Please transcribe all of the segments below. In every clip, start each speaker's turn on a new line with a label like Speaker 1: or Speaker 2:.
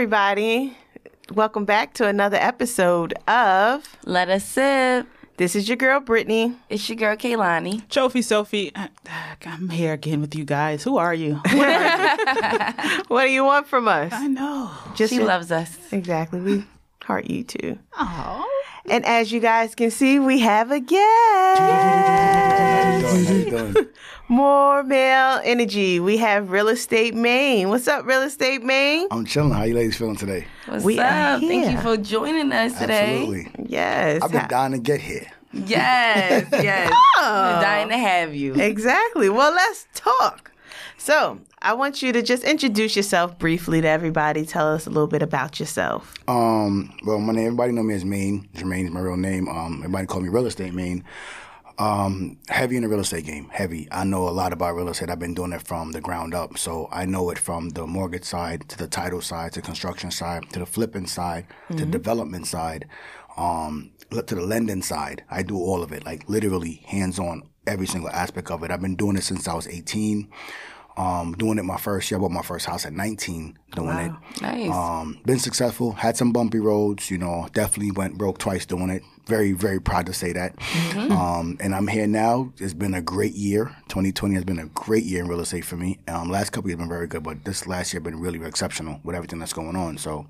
Speaker 1: everybody. Welcome back to another episode of
Speaker 2: Let us sip.
Speaker 1: This is your girl, Brittany.
Speaker 2: It's your girl, Kaylani.
Speaker 3: Trophy Sophie, I, I'm here again with you guys. Who are you?
Speaker 1: What do you want from us?
Speaker 3: I know.
Speaker 1: Just
Speaker 2: She loves us.
Speaker 1: Exactly. We heart you too.
Speaker 3: Oh.
Speaker 1: And as you guys can see, we have a guest.
Speaker 4: How you doing?
Speaker 1: More male energy. We have Real Estate Maine. What's up, Real Estate Maine?
Speaker 4: I'm chilling. How you ladies feeling today?
Speaker 2: What's
Speaker 1: We are
Speaker 2: up? Thank you for joining us today.
Speaker 4: Absolutely.
Speaker 1: Yes.
Speaker 4: I've been dying to get here.
Speaker 2: Yes, yes. Oh. We're dying to have you.
Speaker 1: Exactly. Well, let's talk. So, I want you to just introduce yourself briefly to everybody. Tell us a little bit about yourself.
Speaker 4: Um, well, my name, everybody know me as Maine. Jermaine is my real name. Um, everybody call me Real Estate Maine. Um, heavy in the real estate game. Heavy. I know a lot about real estate. I've been doing it from the ground up. So I know it from the mortgage side to the title side to construction side to the flipping side to development side, um, to the lending side. I do all of it, like literally hands on every single aspect of it. I've been doing it since I was 18. Um, doing it my first year. I bought my first house at 19 doing it.
Speaker 2: Nice.
Speaker 4: Um, been successful, had some bumpy roads, you know, definitely went broke twice doing it. Very, very proud to say that. Um, and I'm here now. It's been a great year. 2020 has been a great year in real estate for me. Um, last couple years been very good, but this last year been really exceptional with everything that's going on. So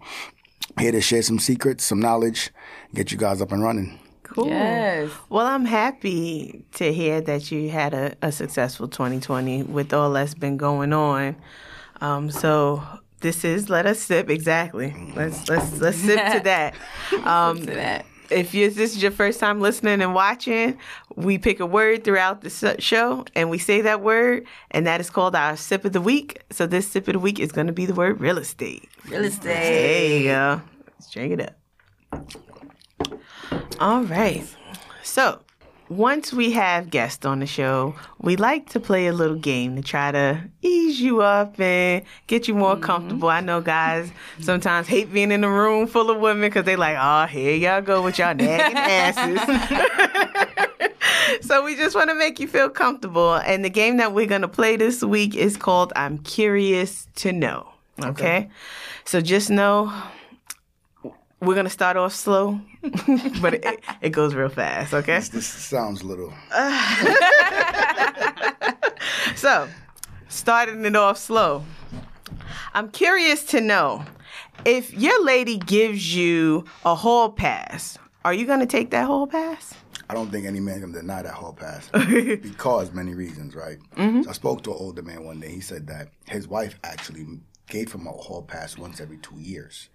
Speaker 4: here to share some secrets, some knowledge, get you guys up and running.
Speaker 1: Cool.
Speaker 2: Yes.
Speaker 1: Well, I'm happy to hear that you had a, a successful 2020 with all that's been going on. Um, so this is let us sip exactly. Let's let's let's sip to that. Um,
Speaker 2: To that.
Speaker 1: if you, this is your first time listening and watching, we pick a word throughout the show and we say that word, and that is called our sip of the week. So this sip of the week is going to be the word real estate.
Speaker 2: Real
Speaker 1: There
Speaker 2: estate.
Speaker 1: you go. Let's drink it up. All right. So, once we have guests on the show, we like to play a little game to try to ease you up and get you more mm-hmm. comfortable. I know guys sometimes hate being in a room full of women because they like, oh, here y'all go with y'all nagging asses. so we just want to make you feel comfortable. And the game that we're going to play this week is called I'm Curious to Know. Okay. So just know we're to start off slow, but it, it goes real fast. Okay.
Speaker 4: This sounds a little.
Speaker 1: So starting it off slow. I'm curious to know if your lady gives you a hall pass, are you to take that hall pass?
Speaker 4: I don't think any man can deny that hall pass because many reasons, right? So I spoke to an older man one day. He said that his wife actually gave him a hall pass once every two years.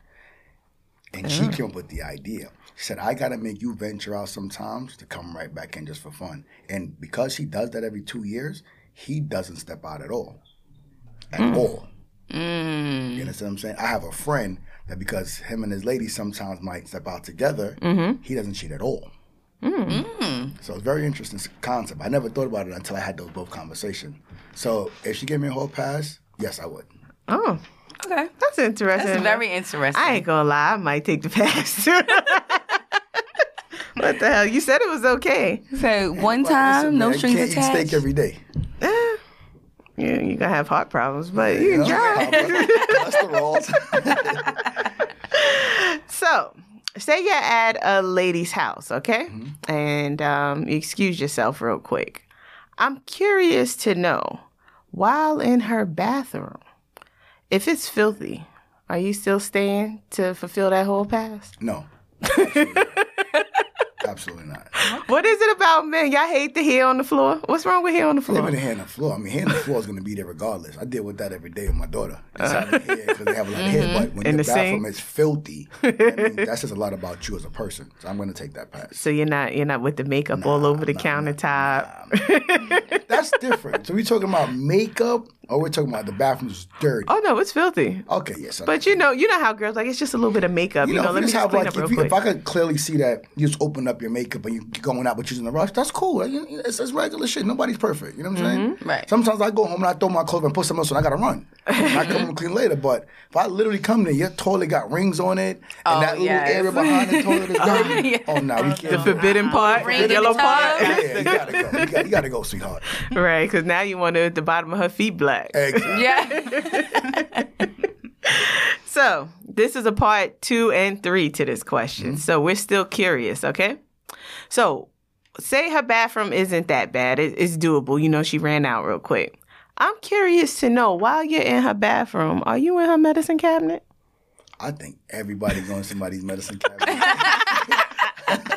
Speaker 4: And she came up with the idea. She said, I got to make you venture out sometimes to come right back in just for fun. And because she does that every two years, he doesn't step out at all. At mm. all. Mm. You understand what I'm saying? I have a friend that because him and his lady sometimes might step out together, mm-hmm. he doesn't cheat at all. Mm. So it's a very interesting concept. I never thought about it until I had those both conversations. So if she gave me a whole pass, yes, I would.
Speaker 1: Oh,
Speaker 2: Okay.
Speaker 1: that's interesting.
Speaker 2: That's very interesting.
Speaker 1: I ain't gonna lie, I might take the pass. what the hell? You said it was okay.
Speaker 2: So one
Speaker 4: But
Speaker 2: time,
Speaker 4: listen,
Speaker 2: no
Speaker 4: man,
Speaker 2: strings
Speaker 4: can't
Speaker 2: attached.
Speaker 4: eat steak every day.
Speaker 1: Eh, yeah, you gonna have heart problems, but you
Speaker 4: You
Speaker 1: can
Speaker 4: know?
Speaker 1: try.
Speaker 4: Cholesterol.
Speaker 1: So, say you're at a lady's house, okay? And um, you excuse yourself real quick. I'm curious to know, while in her bathroom, if it's filthy, are you still staying to fulfill that whole pass?
Speaker 4: no. Absolutely. Absolutely not.
Speaker 1: What is it about men? Y'all hate the hair on the floor? What's wrong with hair on the floor?
Speaker 4: Living the hair on the floor. I mean, hair on the floor is going to be there regardless. I deal with that every day with my daughter. It's hair because they have a lot of hair. Mm-hmm. But when
Speaker 1: In
Speaker 4: your
Speaker 1: the
Speaker 4: bathroom
Speaker 1: sink?
Speaker 4: is filthy, that means, that says a lot about you as a person. So I'm going to take that pass.
Speaker 1: So you're not you're not with the makeup all over the countertop.
Speaker 4: That's different. So we talking about makeup, or we're talking about the bathroom's is dirty.
Speaker 1: oh no, it's filthy.
Speaker 4: Okay, yes. I-
Speaker 1: But you know, you know how girls like it's just a little bit of makeup. You, know,
Speaker 4: if
Speaker 1: let me
Speaker 4: just
Speaker 1: just
Speaker 4: have,
Speaker 1: clean
Speaker 4: like,
Speaker 1: up real
Speaker 4: if, you,
Speaker 1: quick.
Speaker 4: if I could clearly see that you just open up your makeup and you're going out, but you're in a rush, that's cool. It's, it's regular shit. Nobody's perfect. You know what I'm saying?
Speaker 1: Mm-hmm.
Speaker 2: Right.
Speaker 4: Sometimes I go home and I throw my clothes and put something else on. I gotta run. I come home and clean later. But if I literally come there, your toilet got rings on it, and
Speaker 2: Oh,
Speaker 4: that little
Speaker 2: yes.
Speaker 4: area behind the toilet is dirty. Oh no, we can't.
Speaker 1: the forbidden part, the
Speaker 2: in
Speaker 1: yellow part,
Speaker 4: yeah, you gotta go. You gotta, you gotta go, sweetheart.
Speaker 1: right? Because now you want to at the bottom of her feet black.
Speaker 4: Exactly.
Speaker 2: Yeah.
Speaker 1: So, this is a part two and three to this question. Mm-hmm. So we're still curious, okay? So say her bathroom isn't that bad. It, it's doable. You know, she ran out real quick. I'm curious to know while you're in her bathroom, are you in her medicine cabinet?
Speaker 4: I think everybody going to somebody's medicine cabinet.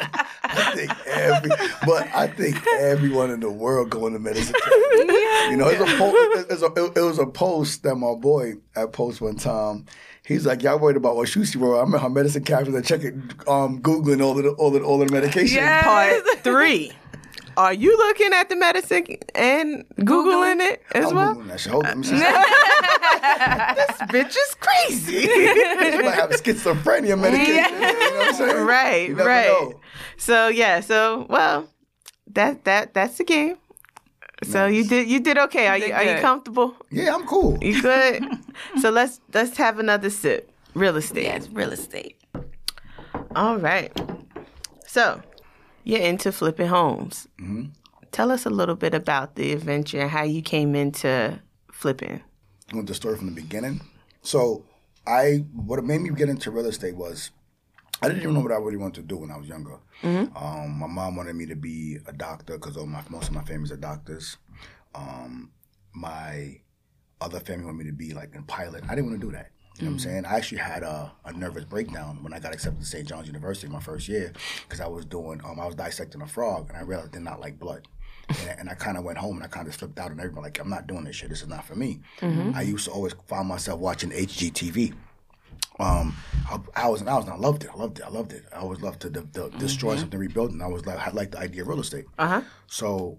Speaker 4: I think every, but I think everyone in the world going to medicine cabinet. You know, it's a, po- it's a, it was a post that my boy at post one time. He's like, "Y'all worried about what shoes she wore? I'm in her medicine cabinet and checking, um, googling all the all the, all the medication.
Speaker 2: Yes.
Speaker 1: Part three. Are you looking at the medicine and Googling it as
Speaker 4: I'm
Speaker 1: well?
Speaker 4: googling that shit. Hold on, let me see.
Speaker 1: Uh, this bitch is crazy.
Speaker 4: she might have schizophrenia medication. You know what I'm saying?
Speaker 1: right,
Speaker 4: You never
Speaker 1: right.
Speaker 4: know.
Speaker 1: So yeah, so well, that that that's the game. So you did you did okay. Are you
Speaker 2: did
Speaker 1: are you comfortable?
Speaker 4: Yeah, I'm cool.
Speaker 1: You good? so let's let's have another sip. Real estate.
Speaker 2: Yes, real estate.
Speaker 1: All right. So you're into flipping homes. Tell us a little bit about the adventure and how you came into flipping.
Speaker 4: I want the story from the beginning. So I what made me get into real estate was I didn't even know what I really wanted to do when I was younger. Um, my mom wanted me to be a doctor because my, most of my families are doctors. Um, my other family wanted me to be like a pilot. I didn't want to do that. You know what I'm saying? I actually had a, a nervous breakdown when I got accepted to St. John's University my first year because I was doing, um, I was dissecting a frog and I realized I did not like blood. And, and I kind of went home and I kind of flipped out and everybody like, I'm not doing this shit. This is not for me. I used to always find myself watching HGTV. Um, I, I was, I was, I loved it. I loved it. I loved it. I always loved to de- de- destroy something, rebuild, and I was like, I liked the idea of real estate.
Speaker 1: Uh huh.
Speaker 4: So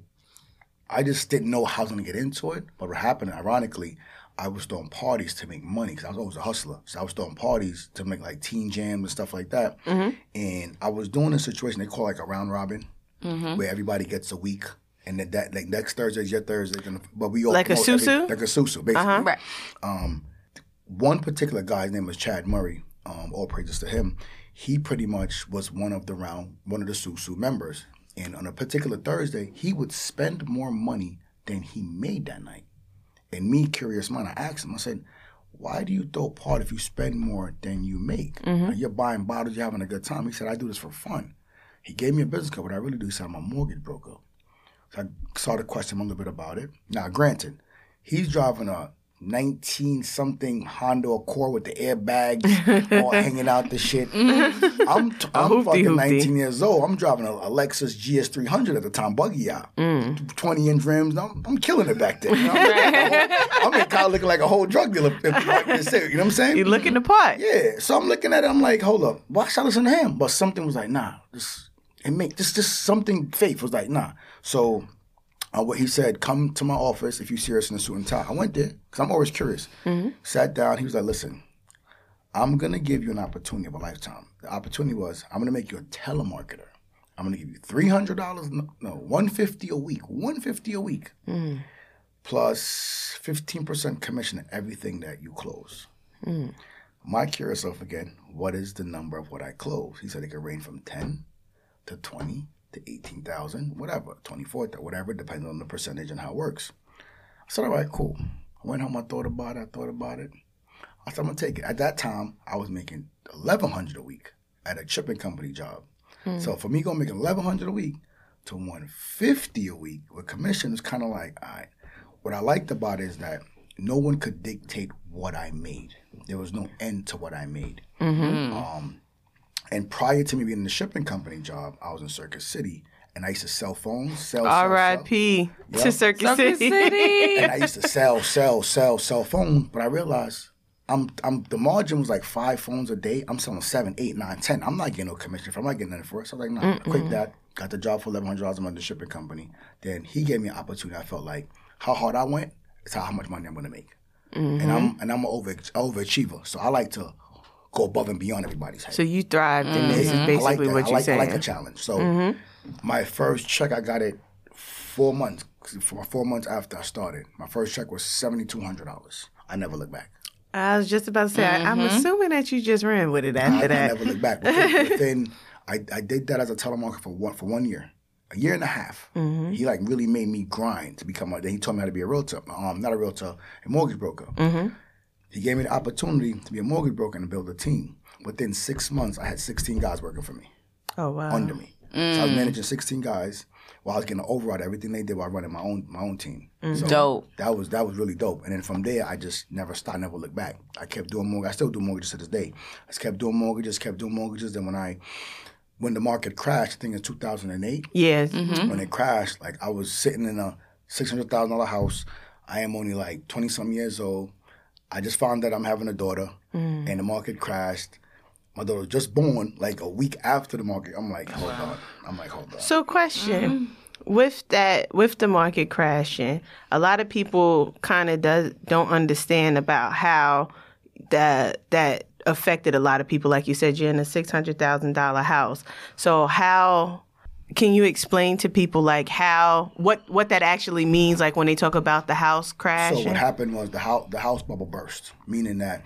Speaker 4: I just didn't know how I was going to get into it. But what happened, ironically, I was throwing parties to make money because I was always a hustler. So I was throwing parties to make like teen jams and stuff like that. Mm-hmm. And I was doing a situation they call like a round robin, mm-hmm. where everybody gets a week. And that, that like next Thursday is your Thursday, but we all
Speaker 1: Like a
Speaker 4: promote every-
Speaker 1: susu?
Speaker 4: like a susu, basically uh-huh.
Speaker 2: Right.
Speaker 4: Um, one particular guy, his name was Chad Murray. Um, all praises to him. He pretty much was one of the round, one of the Susu members. And on a particular Thursday, he would spend more money than he made that night. And me, curious mind, I asked him. I said, "Why do you throw a party if you spend more than you make? Mm-hmm. Like, You're buying bottles, you're having a good time." He said, "I do this for fun." He gave me a business card. What I really do is I'm a mortgage broker. So I started questioning him a little bit about it. Now, granted, he's driving a 19 something Honda Accord with the airbags all hanging out the shit. I'm, t- I'm fucking
Speaker 1: hoopty.
Speaker 4: 19 years old. I'm driving a, a Lexus GS300 at the time, buggy out. Mm. 20 inch rims. I'm, I'm killing it back then. You know? I'm in college looking like a whole drug dealer. If, if I can say it, you know what I'm saying?
Speaker 1: You looking the part.
Speaker 4: Yeah, so I'm looking at it. I'm like, hold up, why should I listen to him? But something was like, nah, this it make this just something. Faith was like, nah. So, uh, what he said, come to my office if you're serious in a suit and tie. I went there because I'm always curious. Mm-hmm. Sat down. He was like, listen, I'm gonna give you an opportunity of a lifetime. The opportunity was, I'm gonna make you a telemarketer. I'm gonna give you three hundred dollars, no, no, one fifty a week, one fifty a week, plus plus fifteen percent commission on everything that you close. Mm. My curious self again, what is the number of what I close? He said it could range from 10 to 20 to 18,000, whatever, 24, to whatever, depending on the percentage and how it works. I said, all right, cool. I went home, I thought about it, I thought about it. I said, I'm gonna take it. At that time, I was making 1100 a week at a shipping company job. So for me going to make 1100 a week to 150 a week with commission is kind of like, all right. What I liked about it is that no one could dictate what I made. There was no end to what I made. Um, and prior to me being in the shipping company job, I was in Circus City, and I used to sell phones, sell, sell, sell.
Speaker 1: R.I.P. to
Speaker 4: Yep.
Speaker 1: Circus,
Speaker 2: Circuit
Speaker 1: City.
Speaker 2: City.
Speaker 4: and I used to sell, sell, sell, sell phones. But I realized I'm, I'm the margin was like five phones a day. I'm selling seven, eight, nine, ten. I'm not getting no commission. for I'm not getting nothing for it. So I was like, no, I quit that. Got the job for eleven hundred dollars a month in the shipping company. Then he gave me an opportunity. I felt like how hard I went is how, how much money I'm going to make. Mm-hmm. And I'm and I'm an over overachiever. So I like to go above and beyond everybody's head.
Speaker 1: So you thrived, and this is mm-hmm.
Speaker 4: I like
Speaker 1: basically
Speaker 4: that.
Speaker 1: what you're
Speaker 4: like, I like a challenge. So mm-hmm. my first check, I got it four months. For four months after I started, my first check was seventy two hundred dollars. I never looked back.
Speaker 1: I was just about to say, I, I'm mm-hmm. assuming that you just ran with it
Speaker 4: I,
Speaker 1: after
Speaker 4: I
Speaker 1: that.
Speaker 4: never looked back. Within, within I, I did that as a telemarketer for one for one year, a year and a half. He like really made me grind to become a. Then he taught me how to be a realtor. Um, not a realtor, a mortgage broker. He gave me the opportunity to be a mortgage broker and build a team. Within six months, I had 16 guys working for me,
Speaker 1: Oh wow.
Speaker 4: under me. So I was managing 16 guys while I was getting to override everything they did while running my own my own team. Mm. So
Speaker 2: Dope.
Speaker 4: that was that was really dope. And then from there, I just never stopped, never looked back. I kept doing mortgage. I still do mortgages to this day. I just kept doing mortgages, kept doing mortgages. Then when I when the market crashed, I think in 2008,
Speaker 1: Yes. Mm-hmm.
Speaker 4: when it crashed, like I was sitting in a six hundred thousand dollar house. I am only like twenty some years old. I just found that I'm having a daughter, mm. and the market crashed. My daughter was just born, like a week after the market. I'm like, hold on. I'm like, hold on.
Speaker 1: So, question mm-hmm. with that, with the market crashing, a lot of people kind of does don't understand about how that that affected a lot of people. Like you said, you're in a six hundred thousand dollar house. So, how can you explain to people like how what what that actually means? Like when they talk about the house
Speaker 4: crash?
Speaker 1: So
Speaker 4: what happened was the house the house bubble burst, meaning that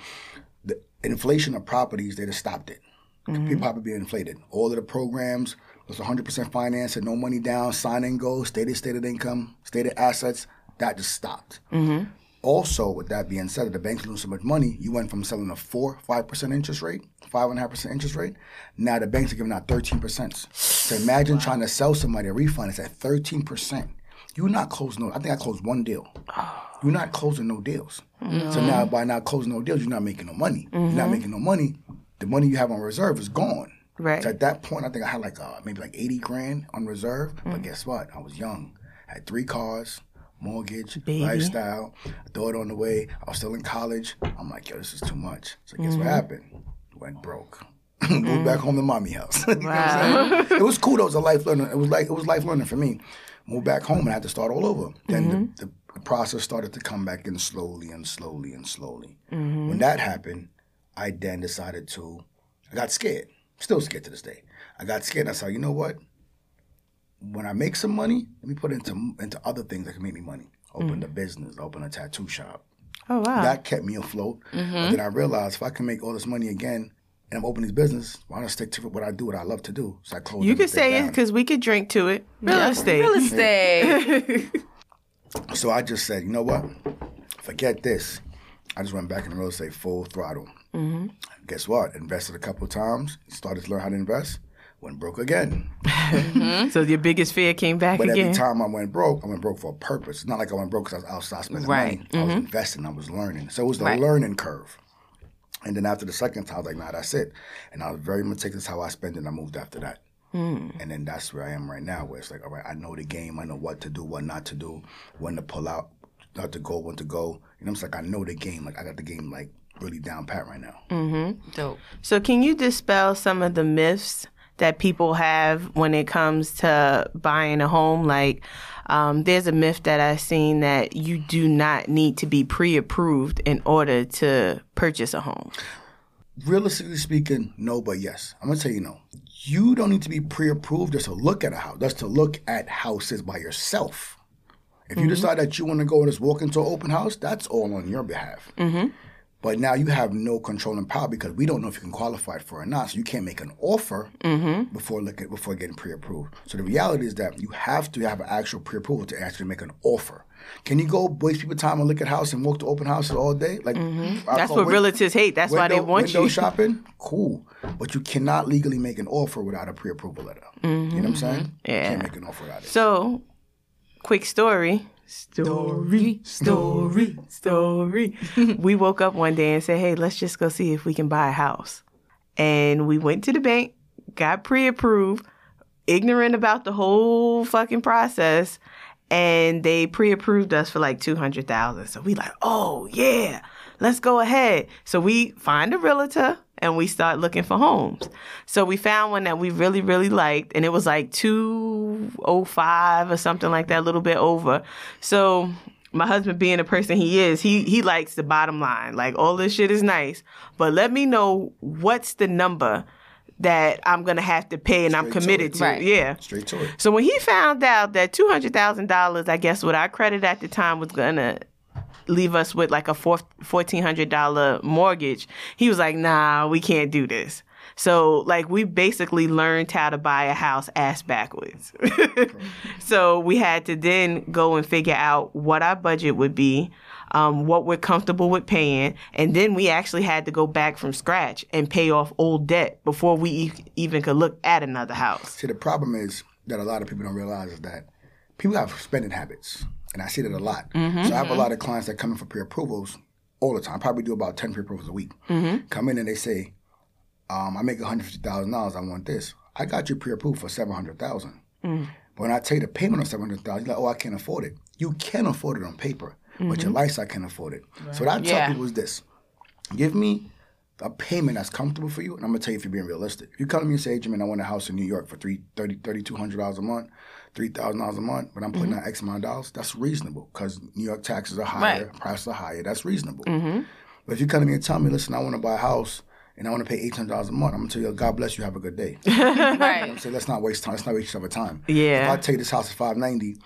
Speaker 4: the inflation of properties they just stopped it. Mm-hmm. People probably being inflated. All of the programs was 100% financed and no money down, sign and go, stated stated income, stated assets. That just stopped. Mm-hmm. Also, with that being said, if the banks lose so much money, you went from selling a four, five percent interest rate, five and a half percent interest rate. Now the banks are giving out thirteen percent. So imagine trying to sell somebody a refinance at thirteen percent. You're not closing no. I think I closed one deal. You're not closing no deals. So now by not closing no deals, you're not making no money. You're not mm-hmm. making no money. The money you have on reserve is gone.
Speaker 1: Right.
Speaker 4: So at that point, I think I had like uh, maybe like eighty grand on reserve. But mm. guess what? I was young. had three cars, mortgage,
Speaker 1: Baby.
Speaker 4: lifestyle, daughter on the way. I was still in college. I'm like, yo, this is too much. So guess what mm-hmm. happened? Went broke. Moved mm. back home to mommy house. You know what I'm saying? it was cool. though. It was a life learning. It was like it was life learning for me. Moved back home and I had to start all over. Then the, mm-hmm. the process started to come back in slowly and slowly and slowly. Mm-hmm. When that happened, I then decided to. I got scared. Still scared to this day. I got scared. And I said, you know what? When I make some money, let me put it into into other things that can make me money. Open the mm. business. Open a tattoo shop
Speaker 1: oh wow.
Speaker 4: that kept me afloat. But then I realized if I can make all this money again and I'm opening this business, why not I stick to what I do, what I love to do? So I closed.
Speaker 1: you could
Speaker 4: everything
Speaker 1: say it because we could drink to it. Real estate.
Speaker 2: Real estate.
Speaker 4: So I just said, you know what? Forget this. I just went back in real estate full throttle. Mm-hmm. Guess what? Invested a couple of times. Started to learn how to invest. Went broke again. Mm-hmm.
Speaker 1: So your biggest fear came back
Speaker 4: But
Speaker 1: again.
Speaker 4: every time I went broke, I went broke for a purpose. It's not like I went broke because I was outside spending
Speaker 2: Right.
Speaker 4: money. I was mm-hmm. investing. I was learning. So it was the
Speaker 2: Right.
Speaker 4: learning curve. And then after the second time, I was like, nah, that's it. And I was very meticulous how I spend it, and I moved after that. Hmm. And then that's where I am right now, where it's like, all right, I know the game. I know what to do, what not to do, when to pull out, not to go, when to go. You know, it's like I know the game. Like I got the game like really down pat right now. Mm-hmm.
Speaker 2: Dope.
Speaker 1: So, can you dispel some of the myths that people have when it comes to buying a home? Like, um, there's a myth that I've seen that you do not need to be pre approved in order to purchase a home.
Speaker 4: Realistically speaking, no, but yes. I'm gonna tell you no. You don't need to be pre-approved just to look at a house. Just to look at houses by yourself. If you decide that you want to go and just walk into an open house, that's all on your behalf. But now you have no control and power because we don't know if you can qualify for it or not. So you can't make an offer mm-hmm. before looking before getting pre-approved. So the reality is that you have to have an actual pre-approval to actually make an offer. Can you go waste people time and look at house and walk to open houses all day? Like mm-hmm. I
Speaker 1: That's what
Speaker 4: win-
Speaker 1: realtors hate. That's why they
Speaker 4: window-
Speaker 1: want
Speaker 4: window
Speaker 1: you.
Speaker 4: shopping, cool. But you cannot legally make an offer without a pre-approval letter. You know what I'm mm-hmm. saying?
Speaker 1: Yeah.
Speaker 4: You can't make an offer without it.
Speaker 1: So, quick story. Story, story, story. we woke up one day and said, hey, let's just go see if we can buy a house. And we went to the bank, got pre approved, ignorant about the whole fucking process. And they pre approved us for like 200000 So we like, oh, yeah, let's go ahead. So we find a realtor and we start looking for homes. So we found one that we really, really liked, and it was like 205 or something like that, a little bit over. So my husband being the person he is, he he likes the bottom line. Like all this shit is nice, but let me know what's the number that I'm gonna have to pay and I'm
Speaker 4: Straight to
Speaker 1: committed
Speaker 4: it.
Speaker 1: to.
Speaker 2: Right.
Speaker 1: Yeah.
Speaker 4: Straight to it.
Speaker 1: So when he found out that two hundred thousand dollars, I guess what our credit at the time was gonna leave us with like a four fourteen hundred dollar mortgage, he was like, "Nah, we can't do this." So like we basically learned how to buy a house ass backwards. so we had to then go and figure out what our budget would be. um, what we're comfortable with paying, and then we actually had to go back from scratch and pay off old debt before we e- even could look at another house.
Speaker 4: See, the problem is that a lot of people don't realize is that people have spending habits, and I see that a lot. Mm-hmm. So I have a mm-hmm. lot of clients that come in for pre-approvals all the time. I probably do about ten pre-approvals a week. Mm-hmm. Come in and they say, um, "I make one hundred fifty thousand dollars. I want this. I got you pre-approved for seven hundred thousand. But when I tell you the payment on seven hundred thousand, you're like, "Oh, I can't afford it." You can afford it on paper, but your lifestyle can't afford it. So what I tell
Speaker 2: Yeah.
Speaker 4: people is this: Give me a payment that's comfortable for you, and I'm gonna tell you if you're being realistic. If you come to me and say, Jimmy, I want a house in New York for three thirty thirty two hundred dollars a month, three thousand dollars a month, but I'm putting mm-hmm. out X amount of dollars, that's reasonable because New York taxes are higher,
Speaker 2: Right.
Speaker 4: prices are higher. That's reasonable. Mm-hmm. But if you come to me and tell me, listen, I want to buy a house and I want to pay eight hundred dollars a month, I'm gonna tell you, God bless you, have a good day.
Speaker 2: Right.
Speaker 4: say, let's not waste time. Let's not waste each other time.
Speaker 1: Yeah.
Speaker 4: If I take this house at five ninety,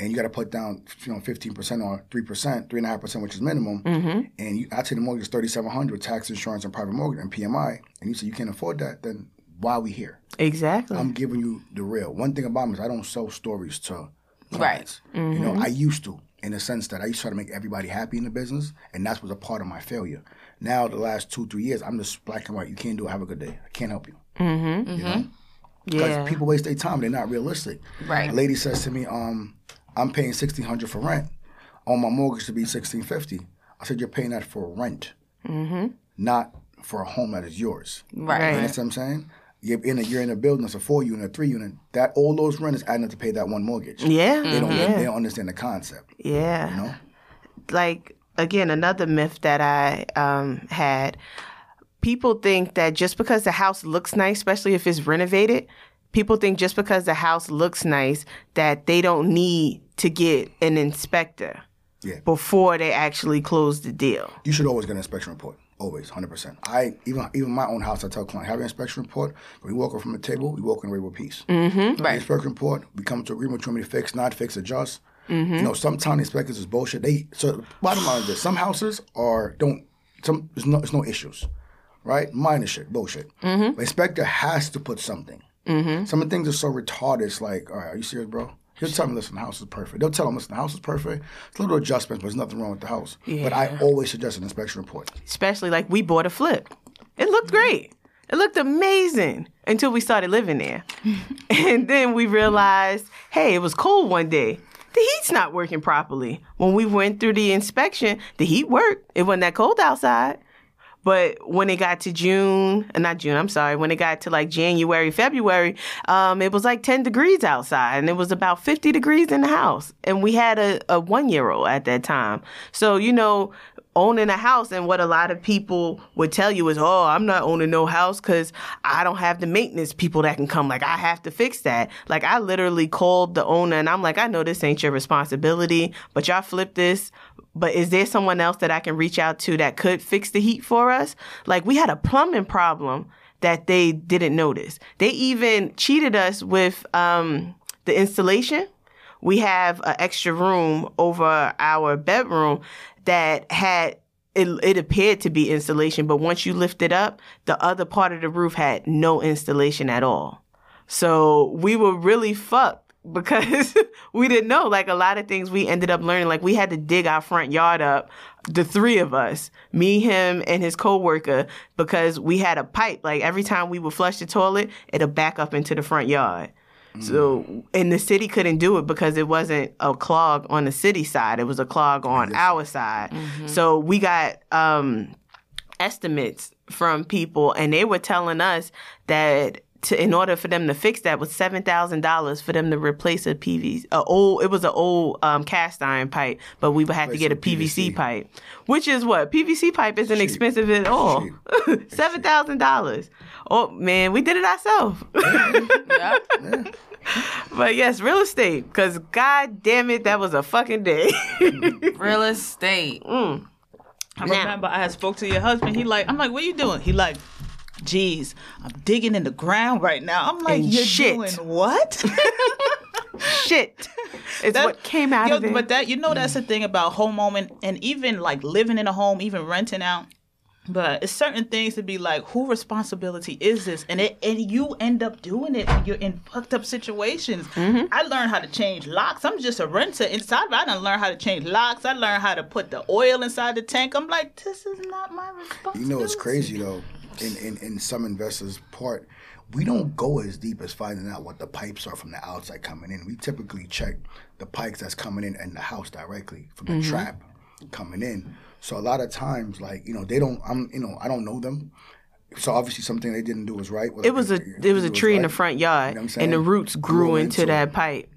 Speaker 4: and you got to put down, you know, fifteen percent or three percent, three and a half percent, which is minimum, mm-hmm. and you, I take the mortgage thirty seven hundred, tax, insurance, and private mortgage and PMI, and you say you can't afford that, then why are we here?
Speaker 1: Exactly.
Speaker 4: I'm giving you the real. One thing about me is I don't sell stories to clients. Right. You know, I used to, in the sense that I used to try to make everybody happy in the business, and that was a part of my failure. Now, the last two, three years, I'm just black and white. You can't do it. Have a good day. I can't help you. Mm-hmm. You know? Because
Speaker 1: yeah.
Speaker 4: people waste their time. They're not realistic.
Speaker 2: Right.
Speaker 4: A lady says to me, um, I'm paying sixteen hundred for rent. On my mortgage to be sixteen fifty. I said, you're paying that for rent, mm-hmm. not for a home that is yours.
Speaker 2: Right.
Speaker 1: Right.
Speaker 4: You understand what I'm saying? You're in a you're in a building that's a four unit, a three unit. That all those rent is adding up to pay that one mortgage.
Speaker 1: yeah.
Speaker 4: They don't
Speaker 1: yeah.
Speaker 4: they don't understand the concept.
Speaker 1: Yeah.
Speaker 4: You know?
Speaker 1: like again another myth that I um, had. People think that just because the house looks nice, especially if it's renovated, people think just because the house looks nice that they don't need to get an inspector
Speaker 4: Yeah.
Speaker 1: before they actually close the deal.
Speaker 4: You should always get an inspection report. Always, hundred percent. I even even my own house, I tell clients have an inspection report. When we walk away from the table, we walk away with peace. Mm-hmm.
Speaker 2: Right.
Speaker 4: inspection report, we come to agreement what you want me to fix, not fix, adjust. Mm-hmm. You know, sometimes inspectors is bullshit. They so bottom line is this: some houses are don't some there's no there's no issues, right? Minor shit, bullshit. But inspector has to put something. Mm-hmm. Some of the things are so retarded. It's like, all right, are you serious, bro? He'll tell me, listen, the house is perfect. They'll tell him, listen, the house is perfect. It's a little adjustments, but there's nothing wrong with the house. But I always suggest an inspection report.
Speaker 1: Especially like we bought a flip. It looked great. It looked amazing until we started living there. and then we realized, hey, it was cold one day. The heat's not working properly. When we went through the inspection, the heat worked. It wasn't that cold outside. But when it got to June, uh, not June, I'm sorry, when it got to like January, February, um, it was like 10 degrees outside and it was about 50 degrees in the house. And we had a, a one year old at that time. So, you know, owning a house and what a lot of people would tell you is, oh, I'm not owning no house because I don't have the maintenance people that can come. Like, I have to fix that. Like, I literally called the owner and I'm like, I know this ain't your responsibility, but y'all flip this but is there someone else that I can reach out to that could fix the heat for us? Like we had a plumbing problem that they didn't notice. They even cheated us with um, the installation. We have an extra room over our bedroom that had it, it appeared to be installation, but once you lift it up, the other part of the roof had no installation at all. So we were really fucked because we didn't know. Like a lot of things we ended up learning. Like we had to dig our front yard up, the three of us, me, him, and his coworker, because we had a pipe. Like every time we would flush the toilet, it'll back up into the front yard. So, and the city couldn't do it because it wasn't a clog on the city side. It was a clog on our side. So we got um, estimates from people, and they were telling us that to, in order for them to fix that was seven thousand dollars for them to replace a PVC. A old, it was an old um, cast iron pipe, but we would have to get a PVC,
Speaker 4: PVC.
Speaker 1: pipe, which is what PVC pipe isn't expensive at all. seven thousand dollars. Oh man, we did it ourselves.
Speaker 2: Yeah.
Speaker 1: but yes, real estate. Cause god damn it, that was a fucking day.
Speaker 2: Real estate.
Speaker 3: I remember I had spoke to your husband. He like, I'm like, what are you doing? He like, geez, I'm digging in the ground right now. I'm like,
Speaker 1: And
Speaker 3: you're
Speaker 1: shit.
Speaker 3: doing what?
Speaker 1: Shit. It's
Speaker 3: That-
Speaker 1: what came out
Speaker 3: Yo,
Speaker 1: of it.
Speaker 3: But that you know that's the thing about home owning and even like living in a home, even renting out. But it's certain things to be like, who responsibility is this? And it and you end up doing it when you're in fucked up situations.
Speaker 1: Mm-hmm.
Speaker 3: I learned how to change locks. I'm just a renter inside. I didn't learn how to change locks. I learned how to put the oil inside the tank. I'm like, this is not my responsibility.
Speaker 4: You know, it's crazy though. In, in in some investors' part, we don't go as deep as finding out what the pipes are from the outside coming in. We typically check the pipes that's coming in and the house directly from the
Speaker 1: Mm-hmm.
Speaker 4: trap coming in. So a lot of times, like you know, they don't. I'm you know, I don't know them. So obviously, something they didn't do was right.
Speaker 1: It was a it was a tree in the front yard,
Speaker 4: You know
Speaker 1: and the roots grew,
Speaker 4: Grew
Speaker 1: into,
Speaker 4: into
Speaker 1: that pipe.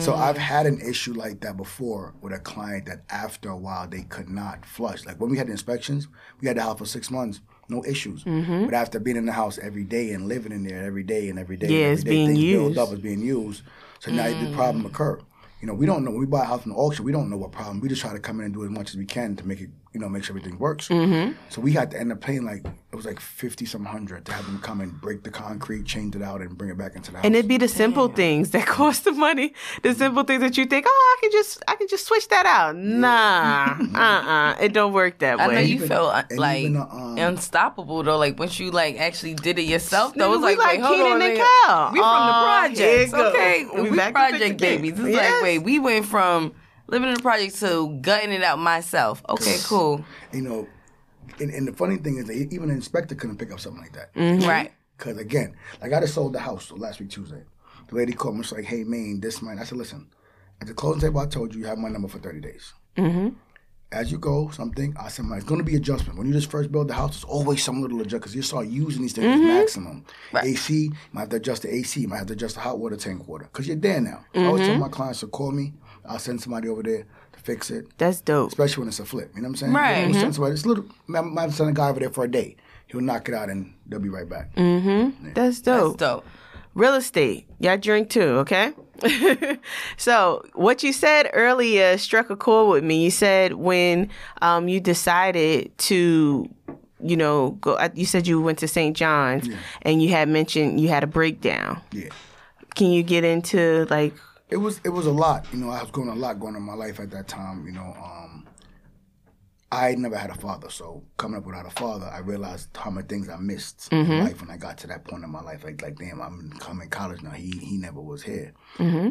Speaker 4: So I've had an issue like that before with a client that after a while they could not flush. Like when we had the inspections, we had the house for six months, no issues.
Speaker 1: Mm-hmm.
Speaker 4: But after being in the house every day and living in there every day and every day,
Speaker 1: Yeah,
Speaker 4: and every day,
Speaker 1: being
Speaker 4: things
Speaker 1: used.
Speaker 4: build up, it's being used. So now the problem occur. You know, we don't know when we buy a house from the auction. We don't know what problem. We just try to come in and do as much as we can to make it, you know, make sure everything works.
Speaker 1: Mm-hmm.
Speaker 4: So we had to end up paying like it was like fifty some hundred to have them come and break the concrete, change it out, and bring it back into the house.
Speaker 1: And it'd be the simple things that cost the money. The simple things that you think, oh, I can just, I can just switch that out. Nah, uh, uh it don't work that
Speaker 2: I know
Speaker 1: way.
Speaker 2: you
Speaker 4: Even-
Speaker 2: felt uh, like
Speaker 4: even, uh, um,
Speaker 2: unstoppable though. Like once you like actually did it yourself, though,
Speaker 1: Nigga,
Speaker 2: it's
Speaker 1: we
Speaker 2: like,
Speaker 1: like
Speaker 2: wait, hold
Speaker 1: Keenan
Speaker 2: on,
Speaker 1: and
Speaker 2: nigga.
Speaker 1: Kel.
Speaker 2: We from the
Speaker 1: here it
Speaker 2: projects, okay?
Speaker 1: We
Speaker 2: We,
Speaker 1: back to
Speaker 2: project
Speaker 1: 50
Speaker 2: babies. It's
Speaker 1: Yes.
Speaker 2: like, wait, we went from living in the project to gutting it out myself. Okay, cool,
Speaker 4: you know, and, and the funny thing is that even an inspector couldn't pick up something like that. Mm-hmm.
Speaker 2: right?
Speaker 4: Because again, like I just sold the house last week Tuesday. The lady called me. She's like, "Hey, man, this man." I said, "Listen, at the closing table, I told you you have my number for thirty days. Mm-hmm. As you go, something I said, "It's going to be adjustment. When you just first build the house, it's always some little adjustment because you start using these things as maximum. AC, you might have to adjust the AC, you might have to adjust the hot water tank water because you're there now. I always tell mm-hmm. my clients to call me. I'll send somebody over there to fix it."
Speaker 1: That's dope.
Speaker 4: especially when it's a flip. You know what I'm saying?
Speaker 2: Right.
Speaker 4: We'll send somebody. It's little. I might send a guy over there for a day. He'll knock it out and they'll be right back. Mm-hmm.
Speaker 1: That's dope.
Speaker 2: That's dope.
Speaker 1: Real estate. Y'all drink too, okay? so what you said earlier struck a chord with me. You said when um, you decided to, you know, go. You said you went to St. John's, and you had mentioned you had a breakdown.
Speaker 4: Yeah.
Speaker 1: Can you get into like?
Speaker 4: It was it was a lot. You know, I was going a lot going on in my life at that time. You know, um, I never had a father, so coming up without a father, I realized how many things I missed in life when I got to that point in my life. Like, like damn, I'm I'm college now. He he never was here.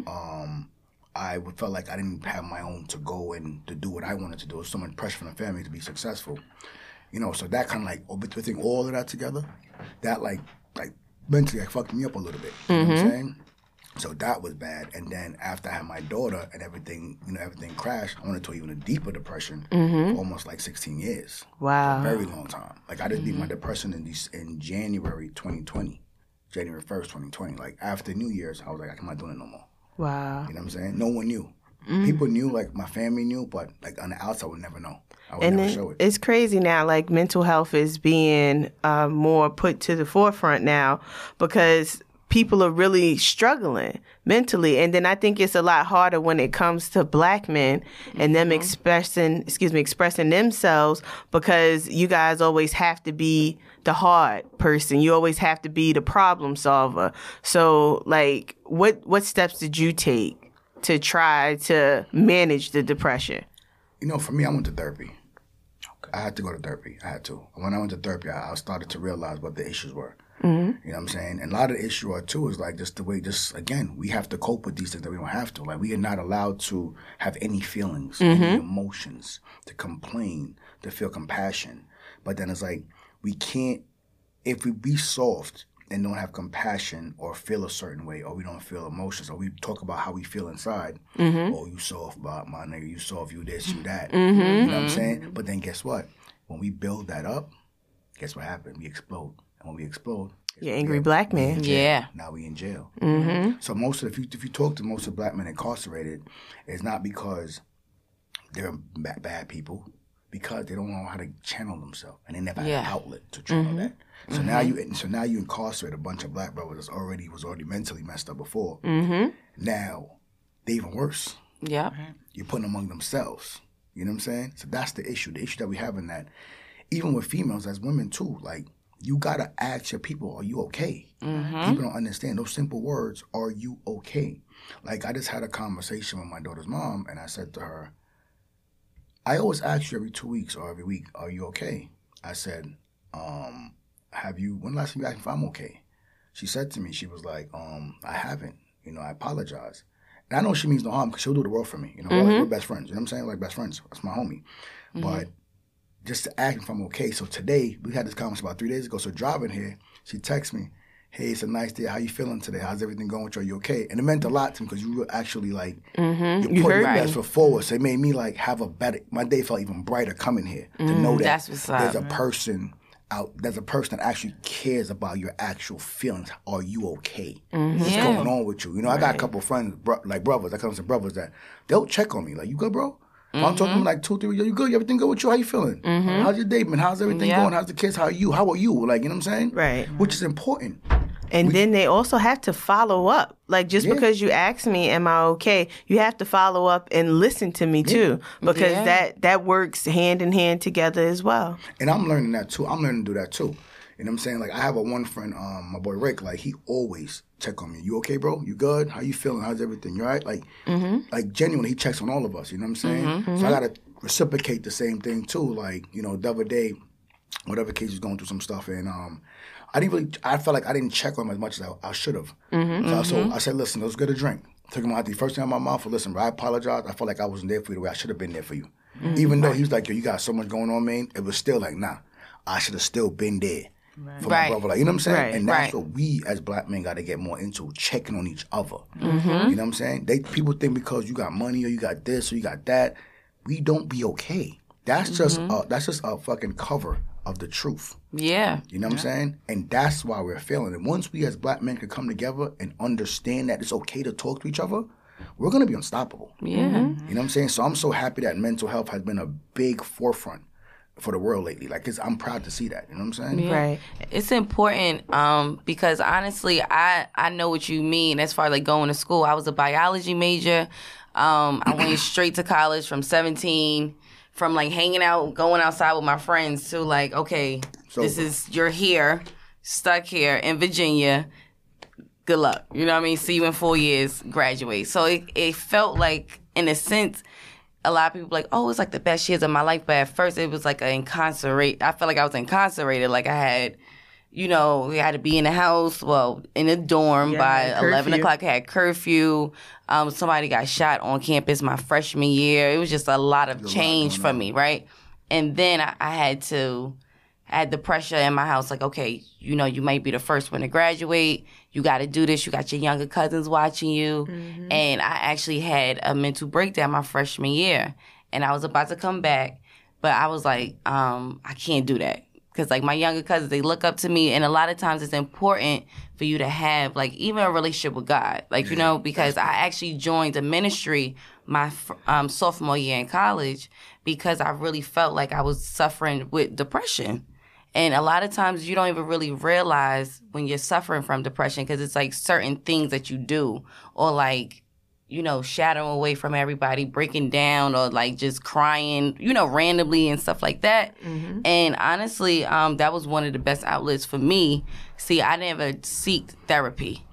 Speaker 4: Um, I felt like I didn't have my own to go and to do what I wanted to do. There was so much pressure from the family to be successful. You know, so that kind of like putting all of that together, that like like mentally like fucked me up a little bit. You know what I'm saying? So that was bad. And then after I had my daughter and everything, you know, everything crashed, I went into even a deeper depression mm-hmm. for almost like 16 years.
Speaker 1: Wow.
Speaker 4: Very long time. Like I just beat my mm-hmm. depression in these, in January 2020. January 1st, 2020. Like after New Year's, I was like, I'm not doing it no more.
Speaker 1: Wow.
Speaker 4: You know what I'm saying? No one knew. Mm-hmm. People knew, like my family knew, but like on the outside, I would never know. I would
Speaker 1: and
Speaker 4: never
Speaker 1: it-
Speaker 4: show it.
Speaker 1: it's crazy now like mental health is being uh, more put to the forefront now because people are really struggling mentally and then i think it's a lot harder when it comes to black men and them mm-hmm. expressing excuse me expressing themselves because you guys always have to be the hard person you always have to be the problem solver so like what what steps did you take to try to manage the depression
Speaker 4: You know, for me, I went to therapy. I had to go to therapy. I had to. When I went to therapy, I I started to realize what the issues were. Mm-hmm. You know what I'm saying? And a lot of the issue are too is like just the way, just again, we have to cope with these things that we don't have to. Like we are not allowed to have any feelings, any mm-hmm. emotions, to complain, to feel compassion. But then it's like we can't if we be soft and don't have compassion or feel a certain way or we don't feel emotions or we talk about how we feel inside, mm-hmm. oh, you soft about my nigga, you soft, you this, you that. You know what I'm saying? But then guess what? When we build that up, guess what happened? We explode. And when we explode, guess
Speaker 1: you
Speaker 4: what?
Speaker 1: angry
Speaker 4: We-
Speaker 1: black
Speaker 4: we
Speaker 1: man.
Speaker 2: Yeah.
Speaker 4: Now we in jail. Mm-hmm. So most of if you if you talk to most of the black men incarcerated, it's not because they're bad, bad people, because they don't know how to channel themselves and they never had
Speaker 2: Yeah.
Speaker 4: an outlet to channel that. So now you so now you incarcerate a bunch of black brothers that's already was already mentally messed up before. Mm-hmm. Now they even worse.
Speaker 2: Yep.
Speaker 4: You're putting them among themselves. You know what I'm saying? So that's the issue. The issue that we have in that, even with females as women too, like you gotta ask your people, are you okay? People don't understand those simple words, are you okay? Like I just had a conversation with my daughter's mom and I said to her, I always ask you every two weeks or every week, are you okay? I said, um, "Have you? When last time you asked me if I'm okay?" She said to me, she was like, um, "I haven't. You know, I apologize." And I know she means no harm because she'll do the world for me. You know, we're, like, we're best friends. You know what I'm saying? Like best friends. That's my homie. But just to ask if I'm okay. So today we had this conversation about three days ago. So driving here, she texts me, "Hey, it's a nice day. How you feeling today? How's everything going with you? Are you okay?" And it meant a lot to me because you were actually like you're put your
Speaker 1: heard
Speaker 4: best foot forward. So it made me like have a better. My day felt even brighter coming here to know that
Speaker 2: what's
Speaker 4: there's
Speaker 2: up.
Speaker 4: a person out. There's a person that actually cares about your actual feelings. Are you okay? What's
Speaker 2: Yeah.
Speaker 4: going on with you? You know, I got a couple of friends, bro, like brothers. I come to brothers that they'll check on me. Like, you good, bro? If I'm talking to them like two, three, yo, you good? Everything good with you? How you feeling? Mm-hmm. How's your day, man? How's everything
Speaker 2: Yeah.
Speaker 4: going? How's the kids? How are you? How are you? Like, you know what I'm saying?
Speaker 1: Right.
Speaker 4: Which is important.
Speaker 1: And then they also have to follow up. Like just
Speaker 4: Yeah.
Speaker 1: because you ask me, "Am I okay?" You have to follow up and listen to me too, because
Speaker 2: Yeah.
Speaker 1: that that works hand in hand together as well.
Speaker 4: And I'm learning that too. I'm learning to do that too. You know what I'm saying? Like I have a one friend, um, my boy Rick. Like he always check on me. You okay, bro? You good? How you feeling? How's everything? You all right? Like, mm-hmm. like genuinely, he checks on all of us. You know what I'm saying? Mm-hmm. So I mm-hmm. gotta reciprocate the same thing too. Like you know, the other day, whatever case was going through some stuff, and um, I didn't really. I felt like I didn't check on him as much as I, I should have. So, so I said, listen, let's get a drink. Took him out the first thing out my mouth. For listen, bro, I apologize. I felt like I wasn't there for you the way I should have been there for you. Even though he was like, yo, you got so much going on, man. It was still like, nah, I should have still been there for my
Speaker 2: Right.
Speaker 4: brother. Like, you know what I'm saying?
Speaker 1: Right.
Speaker 4: And that's
Speaker 2: Right.
Speaker 4: what we as black men got to get more into, checking on each other.
Speaker 2: Mm-hmm.
Speaker 4: You know what I'm saying? They people think because you got money or you got this or you got that, we don't be okay. That's just
Speaker 2: Mm-hmm.
Speaker 4: a, that's just a fucking cover of the truth.
Speaker 2: Yeah.
Speaker 4: You know what I'm saying? And that's why we're failing. And once we as black men can come together and understand that it's okay to talk to each other, we're gonna be unstoppable.
Speaker 2: Yeah.
Speaker 4: You know what I'm saying? So I'm so happy that mental health has been a big forefront for the world lately. Like, it's, I'm proud to see that. You know what I'm saying?
Speaker 1: Right.
Speaker 2: It's important um, because honestly, I I know what you mean as far as like going to school. I was a biology major. Um, I went straight to college from 17, from like hanging out, going outside with my friends to like, okay,
Speaker 4: So-
Speaker 2: this is you're here, stuck here in Virginia. Good luck. You know what I mean? See you in four years, graduate. So it, it felt like, in a sense, a lot of people like, oh, it's like the best years of my life. But at first, it was like an incarcerate. I felt like I was incarcerated. Like I had, you know, we had to be in the house, well, in a dorm
Speaker 1: Yeah,
Speaker 2: by
Speaker 1: curfew.
Speaker 2: eleven o'clock. I had curfew. Um, somebody got shot on campus my freshman year. It was just a lot of change for me, right? And then I, I had to. I had the pressure in my house, like, okay, you know, you might be the first one to graduate. You got to do this. You got your younger cousins watching you. And I actually had a mental breakdown my freshman year. And I was about to come back, but I was like, um, I can't do that. Because, like, my younger cousins, they look up to me. And a lot of times it's important for you to have, like, even a relationship with God. Like, you know, because I actually joined a ministry my um, sophomore year in college because I really felt like I was suffering with depression. And a lot of times you don't even really realize when you're suffering from depression because it's like certain things that you do or like, you know, shadowing away from everybody, breaking down or like just crying, you know, randomly and stuff like that. And honestly, um, that was one of the best outlets for me. See, I never seeked therapy.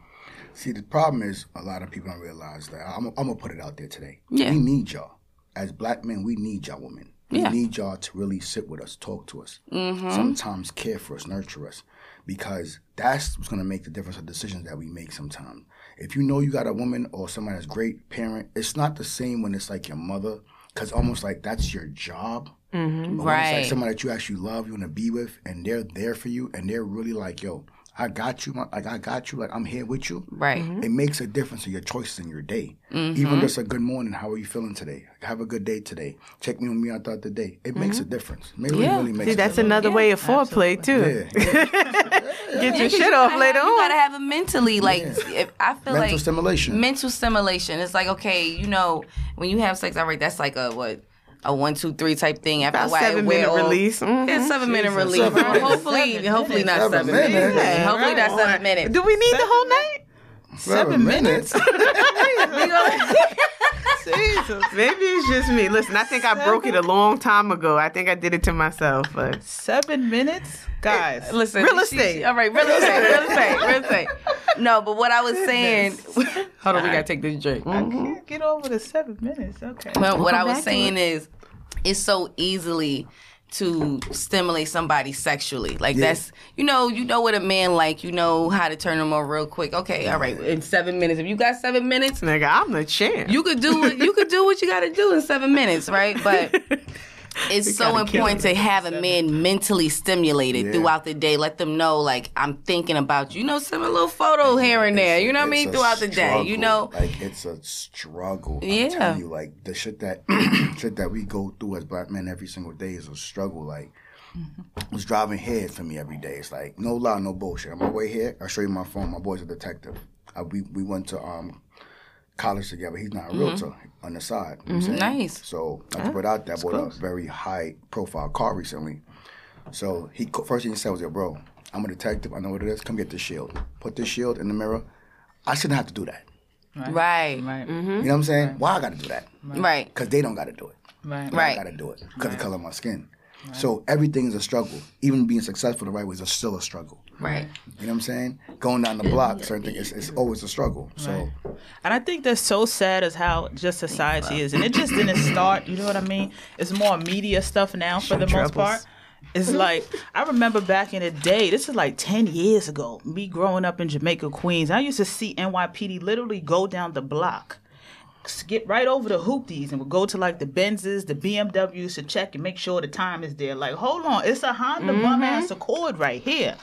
Speaker 4: See, the problem is a lot of people don't realize that. I'm, I'm gonna put it out there today.
Speaker 2: Yeah.
Speaker 4: We need y'all as black men. We need y'all women. We
Speaker 2: Yeah.
Speaker 4: need y'all to really sit with us, talk to us, mm-hmm. sometimes care for us, nurture us, because that's what's gonna make the difference of decisions that we make. Sometimes, if you know you got a woman or somebody that's great parent, it's not the same when it's like your mother, because almost like that's your job. But when it's like
Speaker 2: Right.
Speaker 4: somebody that you actually love, you want to be with, and they're there for you, and they're really like, yo, I got you, my- like I got you, like I'm here with you
Speaker 2: Right. Mm-hmm.
Speaker 4: it makes a difference in your choices in your day. Mm-hmm. Even just a good morning, how are you feeling today? Have a good day today. Check me on me out throughout the day. It makes mm-hmm. a difference. It really,
Speaker 2: Yeah.
Speaker 4: really makes
Speaker 1: See, that's
Speaker 4: difference.
Speaker 1: another way of foreplay too.
Speaker 4: Yeah.
Speaker 1: Get your shit
Speaker 2: you
Speaker 1: off
Speaker 2: gotta
Speaker 1: later
Speaker 2: have, You gotta have it mentally. Like if, I feel
Speaker 4: Mental
Speaker 2: like
Speaker 4: stimulation.
Speaker 2: Mental stimulation. It's like okay, you know, when you have sex, all right, that's like a what. A one, two, three type thing. After
Speaker 1: About
Speaker 2: a while,
Speaker 1: seven
Speaker 2: wear
Speaker 1: minute
Speaker 2: off.
Speaker 1: release. Mhm.
Speaker 2: It's seven minute
Speaker 4: Jesus.
Speaker 2: release.
Speaker 4: Seven
Speaker 2: hopefully,
Speaker 3: Seven
Speaker 2: hopefully not seven,
Speaker 4: Seven
Speaker 2: minutes.
Speaker 4: minutes.
Speaker 2: Hopefully not seven minutes.
Speaker 1: Do we need the whole night?
Speaker 4: Seven minutes.
Speaker 1: Jesus. Maybe it's just me. Listen, I think I broke it a long time ago. I think I did it to myself, but
Speaker 3: Seven minutes, guys.
Speaker 2: Listen,
Speaker 1: Real estate.
Speaker 2: she- all right, real estate, real estate, real estate. No, but what I was saying. hold on, we gotta take this drink.
Speaker 3: I can't get over the seven minutes. Okay.
Speaker 2: But what I was saying is, it's so easily to stimulate somebody sexually. Like that's you know, you know what a man like, you know how to turn them on real quick. Okay, all right, in seven minutes. If you got seven minutes,
Speaker 1: Nigga, I'm the champ.
Speaker 2: you could do you could do what you gotta do in seven minutes, right? But it's so important to have a man mentally stimulated
Speaker 4: Yeah.
Speaker 2: throughout the day. Let them know like I'm thinking about you. You know, send a little photo here and there. You know what I mean? Throughout the day. You know?
Speaker 4: like it's a struggle.
Speaker 2: Yeah.
Speaker 4: you, like the shit that shit that we go through as black men every single day is a struggle. Like
Speaker 2: Mm-hmm.
Speaker 4: was driving here for me every day. It's like no lie, no bullshit. On my way here, I'll show you my phone. My boy's a detective. I, we we went to um college together. He's not a realtor on the side. You know what I'm?
Speaker 2: Mm-hmm. Nice.
Speaker 4: So I to put out that I bought a very high profile car recently. So he first thing he said was, "Yo, bro, I'm a detective. I know what it is. Come get this shield. Put this shield in the mirror. I shouldn't have to do that.
Speaker 2: Right.
Speaker 3: Right.
Speaker 4: You know what I'm saying? Why I got to do that?
Speaker 2: Right.
Speaker 4: Because they don't got to do it.
Speaker 3: Right.
Speaker 4: But
Speaker 2: Right.
Speaker 4: I got to do it because of the color of my skin. So everything is a struggle. Even being successful the right way is still a struggle.
Speaker 2: Right.
Speaker 4: You know what I'm saying? Going down the block, certain things, it's, it's always a struggle. So
Speaker 3: And I think that's so sad as how just society is. And it just didn't start, you know what I mean? It's more media stuff now for the most part. It's like I remember back in the day, this is like 10 years ago, me growing up in Jamaica, Queens. I used to see NYPD literally go down the block. Skip right over the hoopties and would go to like the Benzes, the BMWs to check and make sure the time is there. Like, hold on, it's a Honda mm-hmm. bum ass Accord right here.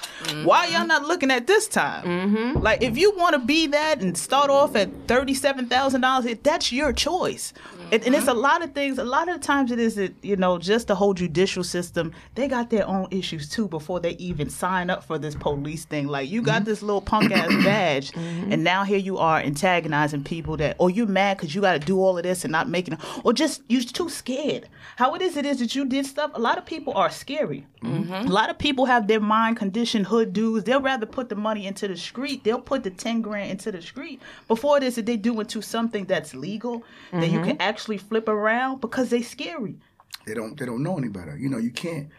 Speaker 3: Why y'all mm-hmm. not looking at this time? Mm-hmm. Like, if you want to be that and start off at thirty-seven thousand dollars, that's your choice. And, and it's a mm-hmm. lot of things. A lot of times it is that you know just the whole judicial system. They got their own issues too before they even sign up for this police thing. Like, you got mm-hmm. this little punk ass badge, mm-hmm. and now here you are antagonizing people that, oh, or you're mad because you got to do all of this and not making, or just you're too scared. How it is, it is that you did stuff. A lot of people are scary. Mm-hmm. A lot of people have their mind conditioned hood dudes. They'll rather put the money into the street. They'll put the ten grand into the street before it is that they do into something that's legal that you mm-hmm. can actually flip around because they scary.
Speaker 4: they don't they don't know any better. You know, you can't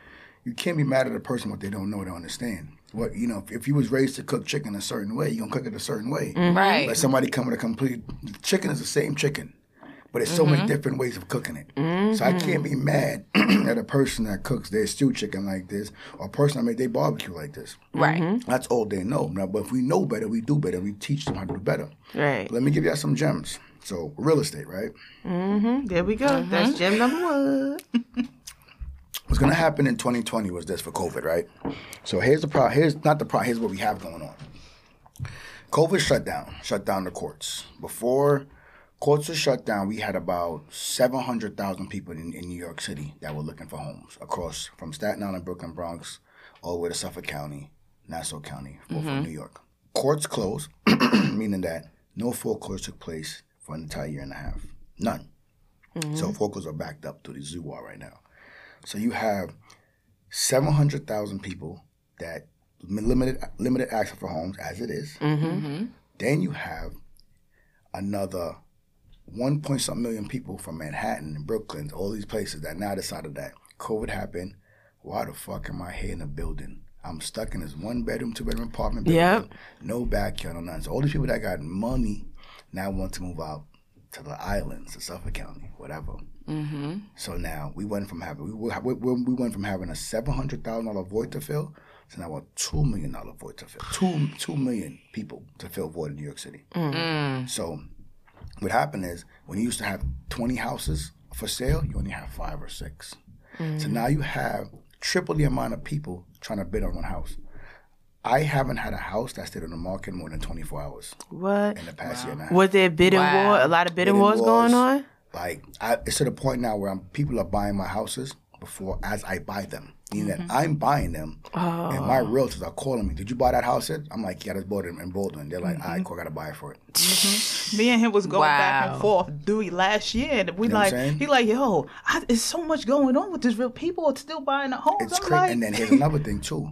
Speaker 4: you can't be mad at a person what they don't know, they don't understand. What you know, if, if you was raised to cook chicken a certain way, you gonna cook it a certain way. Mm-hmm.
Speaker 2: Right.
Speaker 4: Let somebody come with a complete chicken is the same chicken, but it's so many mm-hmm. different ways of cooking it. So I can't be mm-hmm. mad at a person that cooks their stew chicken like this, or a person that made their barbecue like this.
Speaker 2: Right. Mm-hmm.
Speaker 4: That's all they know. Now, but if we know better, we do better. We teach them how to do better.
Speaker 1: Right.
Speaker 4: Let me give you some gems. So real estate, right? Mm-hmm.
Speaker 1: There we go. That's gem number one.
Speaker 4: What's gonna happen in 2020 was this for COVID, right? So here's the problem. Here's not the problem. Here's what we have going on. COVID shut down, shut down the courts. Before courts were shut down, we had about 700,000 people in, in New York City that were looking for homes across from Staten Island, Brooklyn, Bronx, all the way to Suffolk County, Nassau County, both from mm-hmm. New York. Courts closed, meaning that no foreclosure took place for an entire year and a half. None. So mm-hmm. foreclosures are backed up to the zoo are right now. So you have 700,000 people that limited limited access for homes as it is. Mm-hmm. Then you have another one point something million people from Manhattan and Brooklyn, all these places that now decided that COVID happened. Why the fuck am I here in a building? I'm stuck in this one bedroom, two bedroom apartment building.
Speaker 1: Yep.
Speaker 4: No backyard, no nothing. So all these people that got money now want to move out to the islands, to Suffolk County, whatever. Mm-hmm. So now we went from having we, we, we we went from having a seven hundred thousand dollar void to fill to now a two million dollar void to fill. Two two million people to fill void in New York City. Mm. So what happened is when you used to have twenty houses for sale, you only have five or 6 So now you have triple the amount of people trying to bid on one house. I haven't had a house that stayed on the market more than twenty four hours
Speaker 1: What?
Speaker 4: in the past year and a half.
Speaker 1: Was there bidding
Speaker 2: Wow.
Speaker 1: war? A lot of bidding,
Speaker 4: Bidding
Speaker 1: wars going on?
Speaker 4: Like I, it's to the point now where I'm, people are buying my houses before as I buy them. Meaning mm-hmm. that I'm buying them, and my oh. realtors are calling me. Did you buy that house yet? I'm like, yeah, I just bought it in Baldwin. They're like, all right, mm-hmm. cool, I gotta buy it for it. Mm-hmm.
Speaker 3: Me and him was going back and forth Dewey last year, and we
Speaker 4: You know
Speaker 3: like
Speaker 4: I'm
Speaker 3: he like yo, I, there's so much going on with this real. People are still buying the homes.
Speaker 4: It's crazy.
Speaker 3: like,
Speaker 4: and then here's another thing too.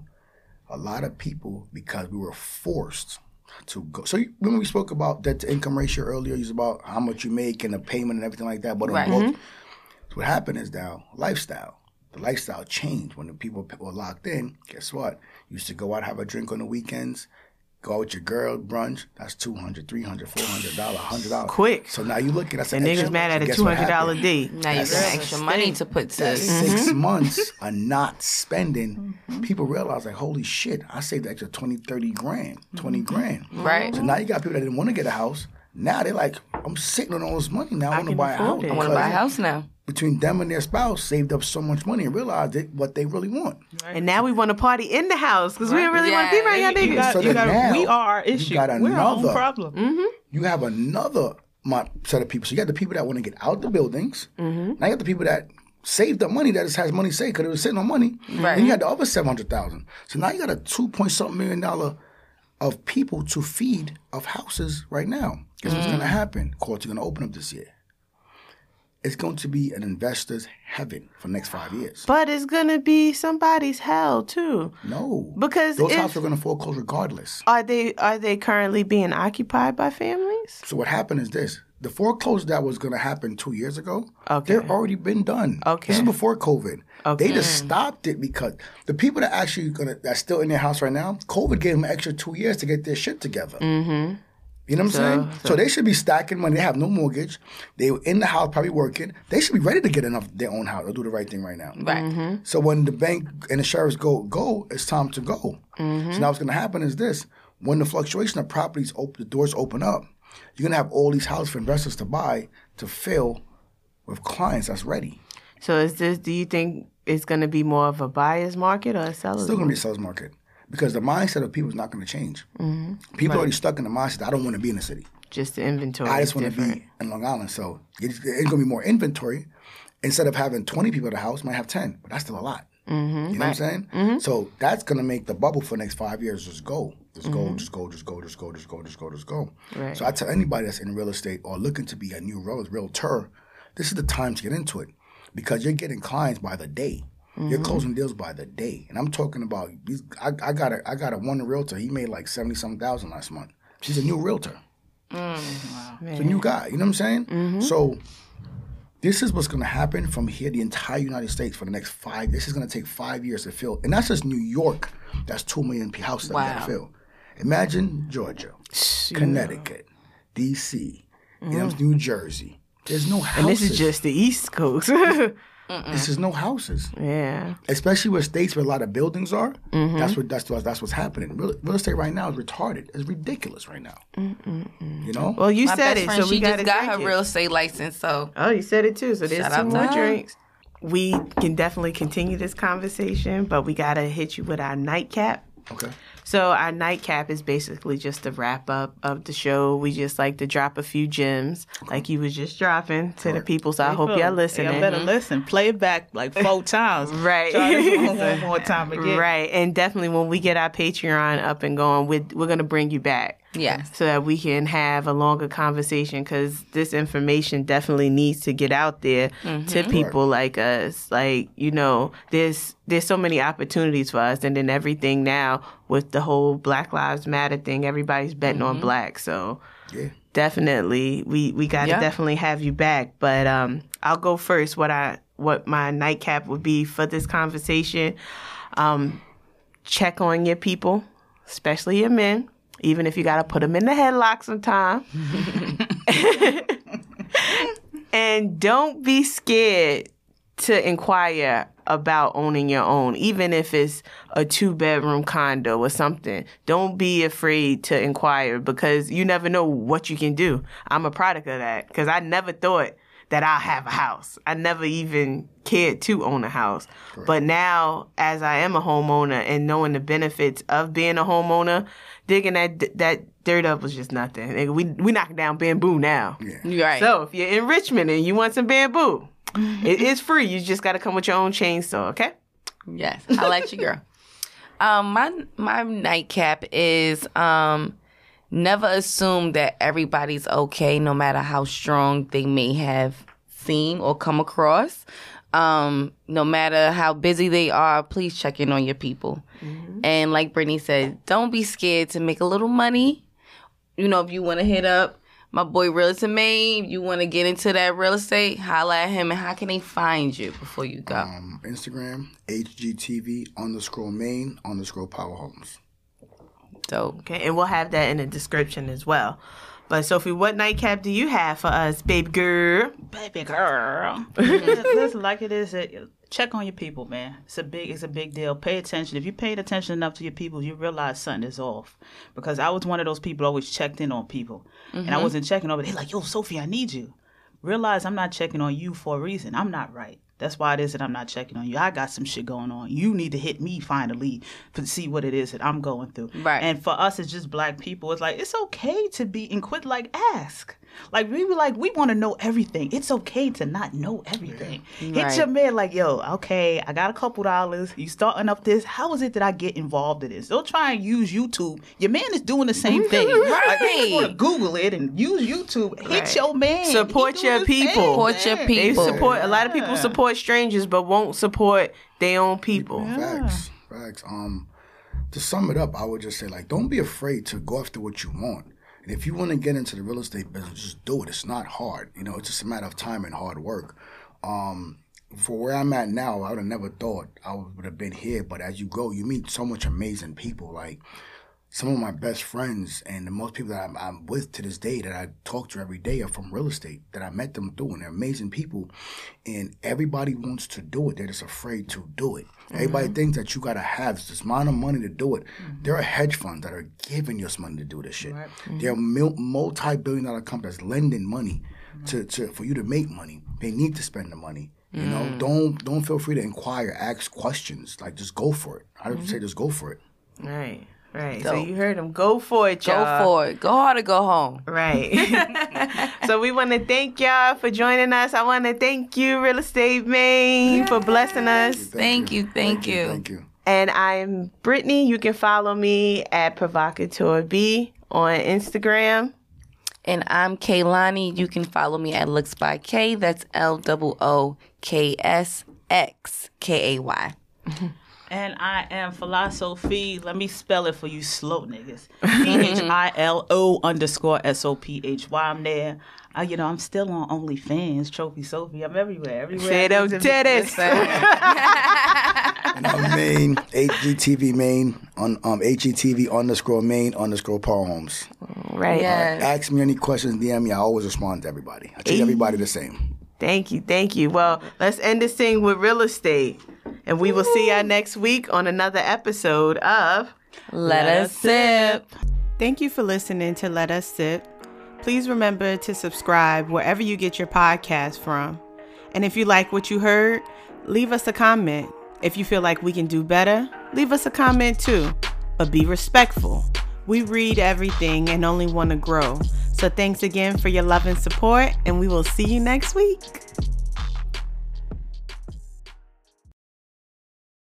Speaker 4: A lot of people, because we were forced to go. So you, when we spoke about debt to income ratio earlier, it's about how much you make and the payment and everything like that. But on
Speaker 2: Right.
Speaker 4: both, so what happened is now lifestyle. The lifestyle changed when the people were locked in. Guess what? Used to go out have a drink on the weekends, Go out with your girl brunch. That's 200 300 400 dollars, hundred dollars.
Speaker 1: Quick.
Speaker 4: So now you looking at us
Speaker 1: And niggas mad at a two hundred dollar date.
Speaker 2: Now you got extra money to put to.
Speaker 4: That's six mm-hmm. months of not spending. Mm-hmm. People realize like, holy shit, I saved the extra 20, 30 grand, 20 mm-hmm. grand.
Speaker 2: Right.
Speaker 4: So now you got people that didn't want to get a house. Now they're like, I'm sitting on all this money. Now I, want to buy a house.
Speaker 2: I want to buy a house now.
Speaker 4: Between them and their spouse, saved up so much money and realized it, what they really want.
Speaker 1: And now we want to party in the house because we don't really want to be
Speaker 2: Yeah.
Speaker 1: around y'all niggas.
Speaker 4: So
Speaker 3: you got,
Speaker 4: now
Speaker 3: we are our
Speaker 4: you
Speaker 3: issue.
Speaker 4: got
Speaker 3: We're our own
Speaker 4: another-
Speaker 3: problem.
Speaker 1: Mm-hmm.
Speaker 4: You have another my set of people. So you got the people that want to get out the buildings.
Speaker 1: Mm-hmm.
Speaker 4: Now you got the people that saved up money that just has money saved because it was sitting on money.
Speaker 2: Right.
Speaker 4: And you had the other seven hundred thousand. So now you got a two point something million dollar of people to feed of houses right now. Guess what's
Speaker 1: Mm.
Speaker 4: going to happen? Courts are going to open up this year. It's going to be an investor's heaven for the next five years.
Speaker 1: But it's gonna be somebody's hell too.
Speaker 4: No,
Speaker 1: Because
Speaker 4: those
Speaker 1: if-
Speaker 4: houses are going to foreclose regardless.
Speaker 1: Are they are they currently being occupied by families?
Speaker 4: So what happened is this: the foreclosure that was going to happen two years ago,
Speaker 1: Okay.
Speaker 4: they're already been done.
Speaker 1: Okay.
Speaker 4: this is before COVID.
Speaker 1: Okay.
Speaker 4: They just stopped it because the people that actually gonna that's still in their house right now, COVID gave them an extra two years to get their shit together. Mm-hmm. You know what I'm saying? So, they should be stacking money. They have no mortgage. They were in the house, probably working. They should be ready to get enough their own house or do the right thing right now.
Speaker 2: Right. Mm-hmm.
Speaker 4: So when the bank and the sheriffs go go, it's time to go. Mm-hmm. So now what's going to happen is this: when the fluctuation of properties open, the doors open up, you're going to have all these houses for investors to buy to fill with clients that's ready.
Speaker 1: So is this? Do you think it's gonna be more of a buyer's market or a seller's?
Speaker 4: It's still going to be a seller's market because the mindset of people is not going to change. Mm-hmm. People are already stuck in the mindset. I don't want to be in the city.
Speaker 1: Just the inventory.
Speaker 4: I just want to be in Long Island. So it's, it's going to be more inventory. Instead of having 20 people at the house, might have 10, but that's still a lot. Mm-hmm. You know what I'm saying? Mm-hmm. So that's going to make the bubble for the next five years just go. Just go, mm-hmm. just go, just go, just go, just go, just go, just go.
Speaker 1: Right.
Speaker 4: So I tell anybody that's in real estate or looking to be a new real, realtor, this is the time to get into it because you're getting clients by the day. You're mm-hmm. closing deals by the day, and I'm talking about these. I, I got a I got a one realtor. He made like seventy some thousand last month. She's a new realtor. Mm-hmm. It's a new guy. You know what I'm saying? Mm-hmm. So this is what's going to happen from here, the entire United States for the next five. This is going to take five years to fill, and that's just New York. That's two million houses that
Speaker 2: Wow.
Speaker 4: to fill. Imagine Georgia, Connecticut, D.C., you know, New Jersey. There's no houses.
Speaker 1: And this is just the East Coast.
Speaker 4: this is no houses
Speaker 1: yeah.
Speaker 4: especially where states where a lot of buildings are.
Speaker 1: Mm-hmm.
Speaker 4: That's what that's that's what's happening. Real, real estate right now is retarded. It's ridiculous right now. You know.
Speaker 1: Well, you
Speaker 2: My
Speaker 1: said
Speaker 2: best
Speaker 1: it,
Speaker 2: friend,
Speaker 1: so we
Speaker 2: she just got her
Speaker 1: it.
Speaker 2: real estate license, so
Speaker 1: Oh, you said it too. So there's
Speaker 2: Shout
Speaker 1: two more drinks. We can definitely continue this conversation, but we gotta hit you with our nightcap.
Speaker 4: okay.
Speaker 1: So our nightcap is basically just a wrap up of the show. We just like to drop a few gems, like you was just dropping to the people. So I hope y'all listening.
Speaker 3: Y'all better listen. Play it back like four times.
Speaker 1: Right.
Speaker 3: Try this one, one more time again.
Speaker 1: Right, and definitely when we get our Patreon up and going, we're, we're gonna bring you back.
Speaker 2: Yes.
Speaker 1: so that we can have a longer conversation because this information definitely needs to get out there to people like us. Like you know there's there's so many opportunities for us and then everything now with the whole black lives matter thing everybody's betting on black. So
Speaker 4: Yeah.
Speaker 1: definitely we we got to
Speaker 2: Yeah.
Speaker 1: definitely have you back. But um i'll go first what i what my nightcap would be for this conversation. Um check on your people especially your men even if you got to put them in the headlock sometime and don't be scared to inquire about owning your own, even if it's a two bedroom condo or something. Don't be afraid to inquire because you never know what you can do. I'm a product of that because I never thought that I'll have a house. I never even cared to own a house. But now, as I am a homeowner and knowing the benefits of being a homeowner, digging that that dirt up was just nothing. Nigga, We we knocking down bamboo now.
Speaker 2: You're right.
Speaker 1: So if you're in Richmond and you want some bamboo, it is free. You just got to come with your own chainsaw, okay?
Speaker 2: Yes, I like you, girl. Um, my my nightcap is um, never assume that everybody's okay, no matter how strong they may have seen or come across. Um, no matter how busy they are, please check in on your people. And like Brittany said, don't be scared to make a little money. You know, if you want to hit up my boy Realtor Maine, you want to get into that real estate, holla at him. And how can they find you before you go?
Speaker 4: Um, Instagram HGTV underscore main underscore power homes.
Speaker 2: Dope.
Speaker 1: Okay, and we'll have that in the description as well. But Sophie, what nightcap do you have for us, baby girl?
Speaker 3: baby girl. Listen, like it is. It, check on your people, man. It's a big, it's a big deal. Pay attention. If you paid attention enough to your people, you realize something is off. Because I was one of those people always checked in on people, and I mm-hmm. wasn't checking over. They're like, yo, Sophie, I need you. Realize I'm not checking on you for a reason. I'm not right. That's why it is that I'm not checking on you. I got some shit going on. You need to hit me finally to see what it is that I'm going through.
Speaker 2: Right.
Speaker 3: And for us, it's just black people. It's like it's okay to be and quit like ask. Like we were like we want to know everything. It's okay to not know everything. Hit
Speaker 2: Right.
Speaker 3: your man like, yo, okay, I got a couple dollars. You starting up this? How is it that I get involved in this? Don't try and use YouTube. Your man is doing the same thing. Like, you just want to Google it and use YouTube. Hit
Speaker 1: Right.
Speaker 3: your man.
Speaker 1: Support your
Speaker 3: the same
Speaker 1: people.
Speaker 2: Support your
Speaker 3: thing.
Speaker 1: They
Speaker 2: people.
Speaker 1: support a lot of people support strangers, but won't support their own people.
Speaker 4: Facts, facts. Um, to sum it up, I would just say like, don't be afraid to go after what you want. And if you want to get into the real estate business, just do it. It's not hard. You know, it's just a matter of time and hard work. Um, for where I'm at now, I would have never thought I would have been here. But as you go, you meet so much amazing people. Like some of my best friends and the most people that I'm, I'm with to this day that I talk to every day are from real estate that I met them through, and they're amazing people. And everybody wants to do it; they're just afraid to do it. Everybody mm-hmm. thinks that you gotta have this amount of money to do it. Mm-hmm. There are hedge funds that are giving you money to do this shit. There are multi-billion dollar companies lending money mm-hmm. to, to for you to make money. They need to spend the money. You know, mm. don't don't feel free to inquire, ask questions. Like just go for it. I would say just go for it.
Speaker 1: Right, right. So
Speaker 2: Dope.
Speaker 1: you heard them. Go for it,
Speaker 2: Go
Speaker 1: y'all.
Speaker 2: Go for it. Go hard or go home.
Speaker 1: Right. so we want to thank y'all for joining us. I want to thank you, Real Estate Maine, for blessing us.
Speaker 2: Thank you, thank you.
Speaker 4: Thank you.
Speaker 1: And I'm Brittany. You can follow me at Provocateur B on Instagram.
Speaker 2: And I'm Kaylani. You can follow me at Looks by K. That's L O O K S X K A Y.
Speaker 3: And I am Philosophy. Let me spell it for you slow niggas. P H I L O underscore S O P H Y. I'm there. I, you know, I'm still on OnlyFans, Trophy Sophie. I'm everywhere. Everywhere.
Speaker 1: Say
Speaker 3: I
Speaker 1: them titties.
Speaker 4: And I'm main HGTV main on um HGTV underscore main underscore poems.
Speaker 1: Right.
Speaker 2: Yes.
Speaker 4: Ask me any questions, DM me. I always respond to everybody. I treat everybody the same.
Speaker 1: Thank you. Thank you. Well, let's end this thing with real estate. And we will see y'all next week on another episode of
Speaker 2: Let us sip.
Speaker 1: Thank you for listening to Let Us Sip. Please remember to subscribe wherever you get your podcast from. And if you like what you heard, leave us a comment. If you feel like we can do better, leave us a comment too. But be respectful. We read everything and only want to grow. So thanks again for your love and support, and we will see you next week.